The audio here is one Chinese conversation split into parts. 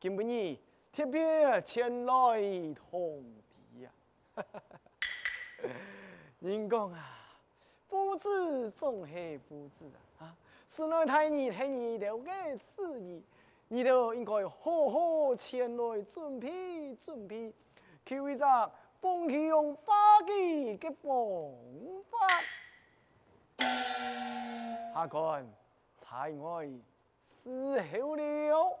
下官今日特别前来通知呀。人讲啊，不知总系不知啊！啊，是内太你太你了解事宜，你都应该好好前来准备准备，求一个风气用法纪嘅方法。下官才爱伺候了。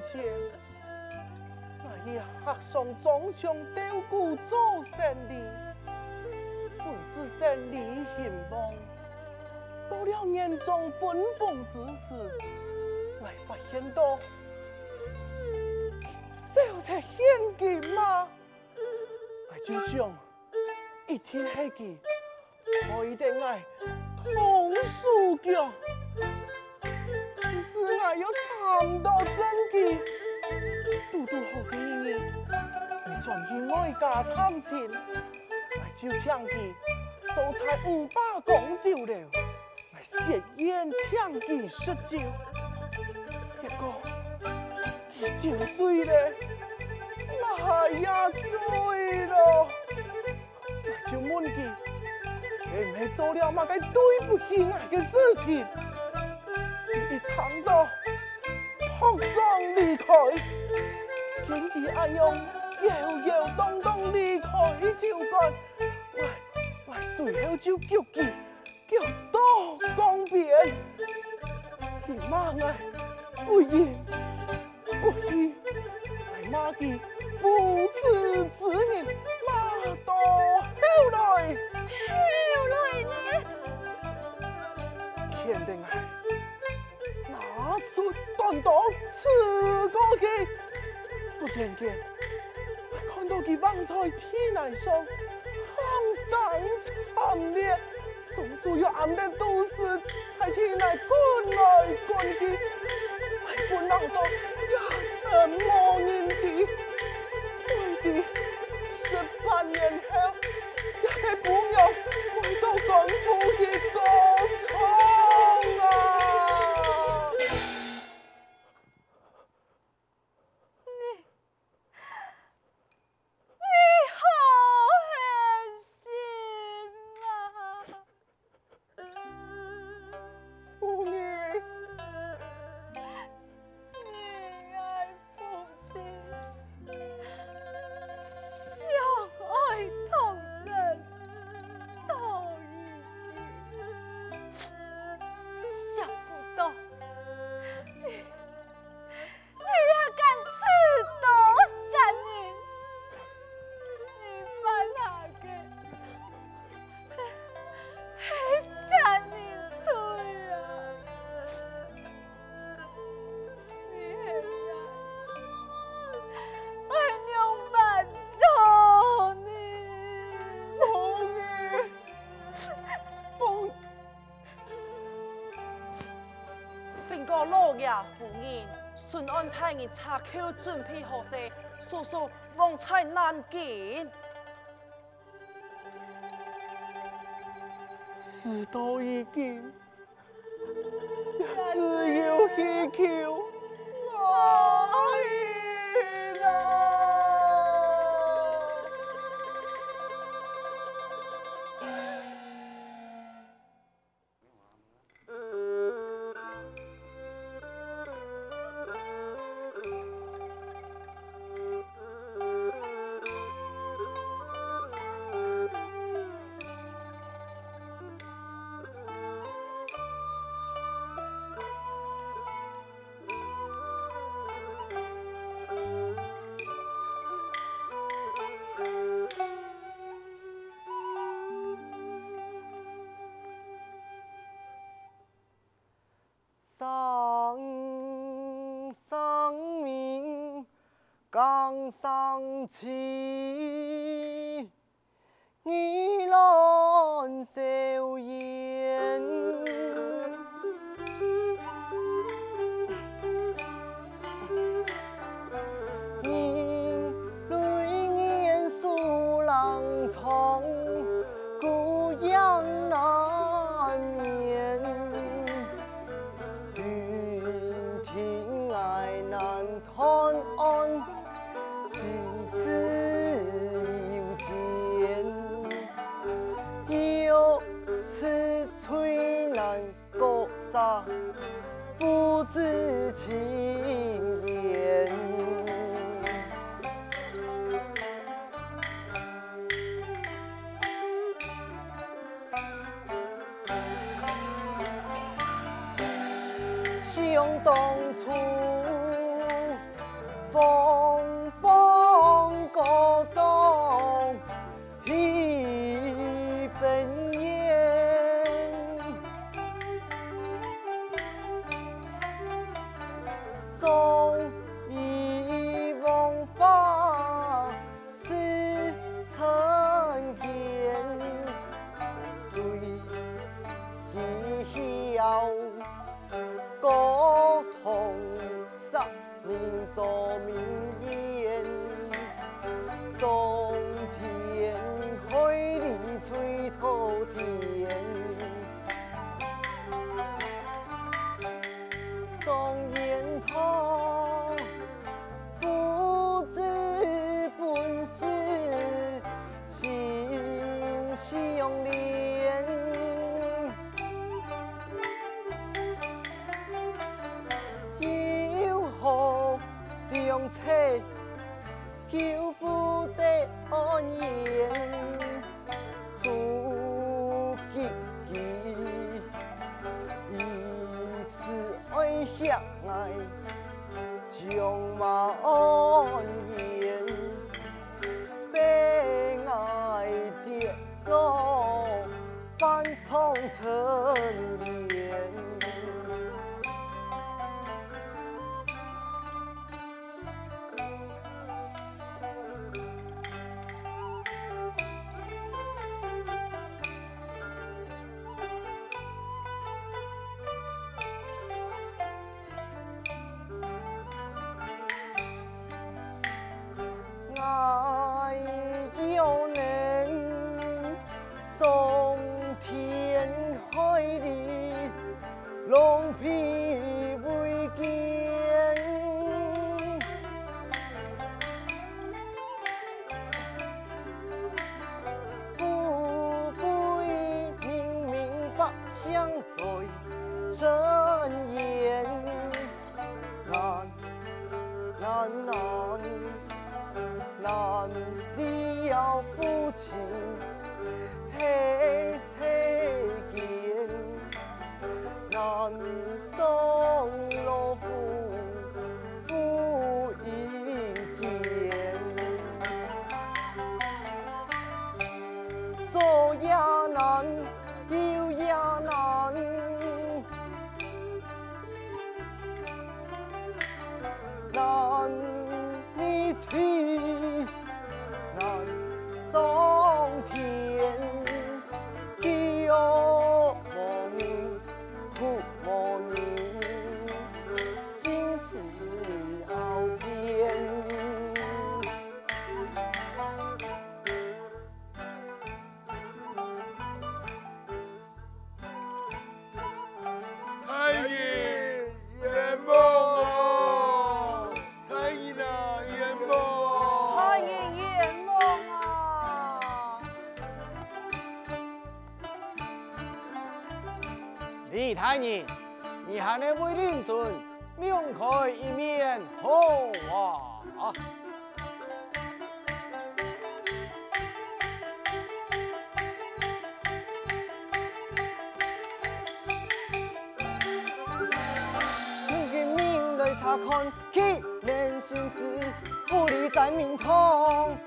前，那一客上装腔雕鼓做生意，本是生意兴旺。到了年终分封之时，来发现到少得现金吗？我就想一天黑记，我一定爱同数脚。我有惨到真气，嘟嘟好嘅意义，你专去外家探亲，我就抢佢，都才五百公酒了，我血烟抢佢十酒，结果佢酒醉了，那也醉了，我就问佢，系唔系做了乜嘅对不起我的事情？一躺到扑葬离开，见佢阿勇摇摇动动离开酒馆，我我随后就叫佢叫多江边，佢骂我不义不义，还骂佢不耻之人，骂到后来后来呢，肯定系。看到刺过去，不见见，看到佢望在天来上，喊声惨烈，双手又按得都是在天来滚来滚去，还不能够压成魔人的，十八年后，也不要回到功夫的太人查口准备好些，叔叔旺财难见。事到如今，只有祈求。刚上气，你 lon 笑颜，人泪眼诉郎从，子李大人，你还能为令尊命开一面，好啊！你的命来查看，岂能徇私，不利在民通。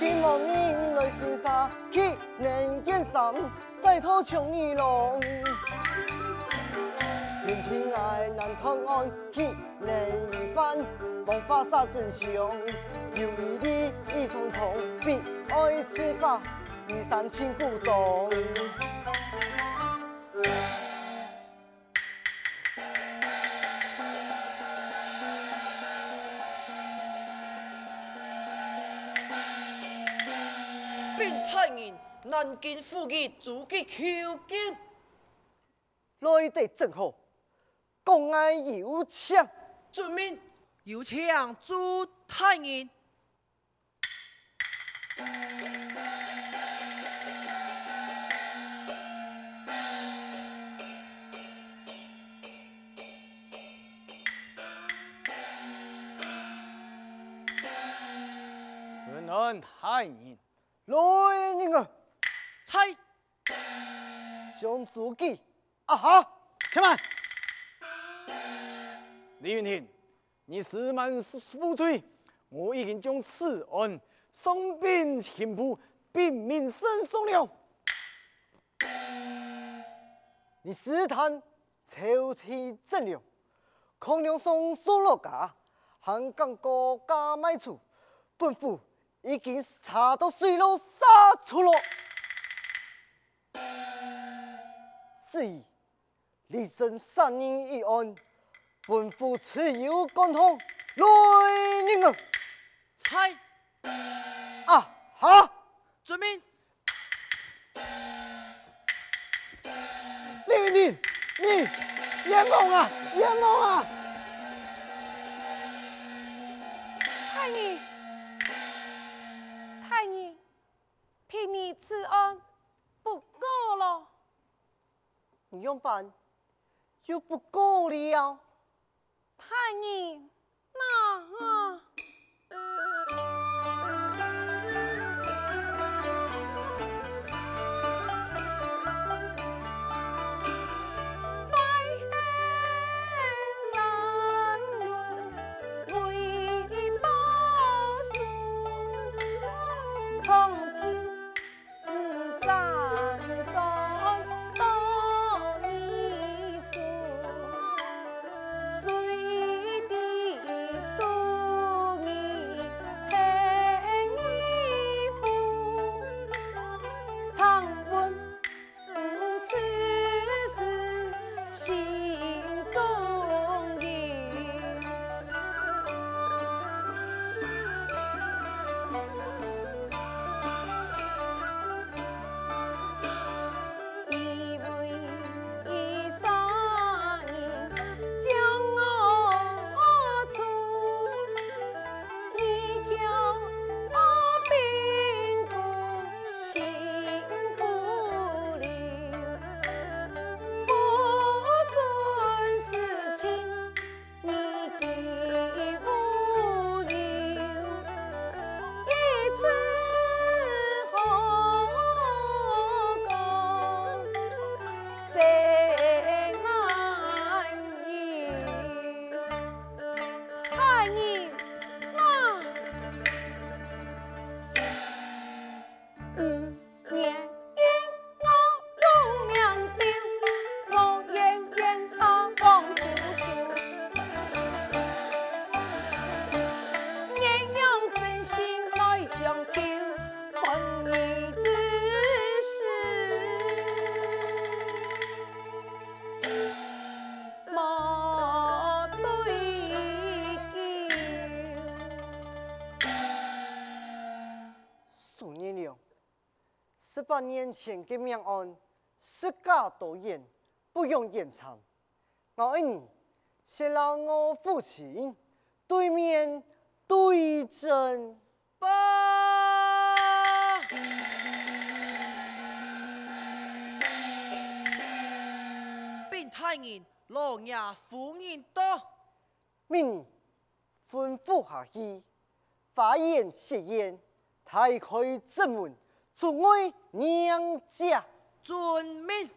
并无命，能见伤？在头穷尼龙，天天爱难同安，去能一番，光发杀真相，有一理一重重，必爱此花，一生千古中。南京府衙诸暨求见。来得正好，公安有请。遵命，有请朱太爷。是能太爷。来人啊！猜，将诸暨啊哈！且慢，李云亭，你私满赴罪，我已经将此案送禀刑部，并明申诉了。你试探朝廷政令，孔梁松数落家，还敢过家卖出，本府已经查到水落沙出了。至于李正杀人一案，本府持有公堂，来人啊！猜，啊哈！遵命。李云亭，你冤枉啊！冤枉啊！你用办就不够了。太爷，那啊。年前的命案，实假多言，不用言传。我爱你，先让我父亲对面对证。报！禀太人，老爷夫人多。命你吩咐下去，发言谢言，抬开正门。做我娘家，遵命。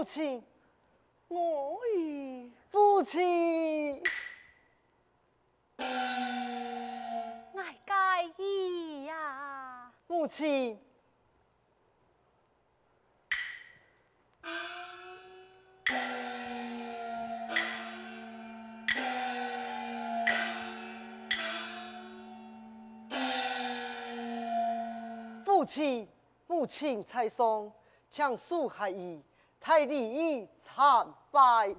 父亲，我与，父亲，爱介意呀，母亲。父亲、母亲在上，强恕孩儿，太礼仪参拜。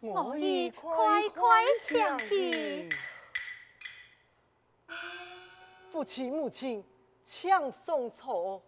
我已快快抢去。父亲、母亲，抢送错。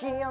听你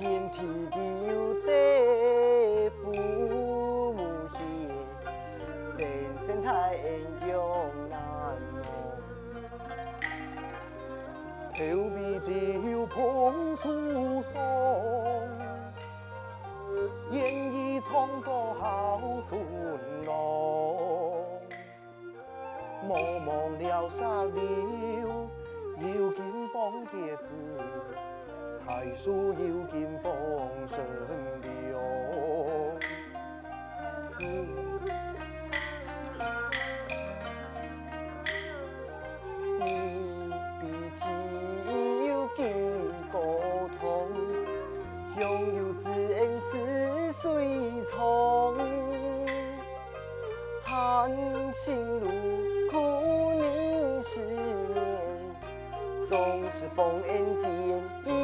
遍体丢得父母血，声声太阳难忘，头比酒碰树松，演绎创作好顺咯。茫茫了沙流，有金风叶子，苔树有金风声流。你比己有金沟通，拥有知恩似水冲，含辛茹苦你十年，总是丰恩典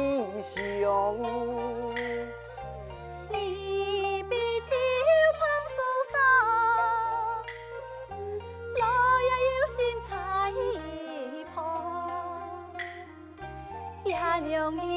你比酒旁受伤，老爷有心裁一旁，爷娘以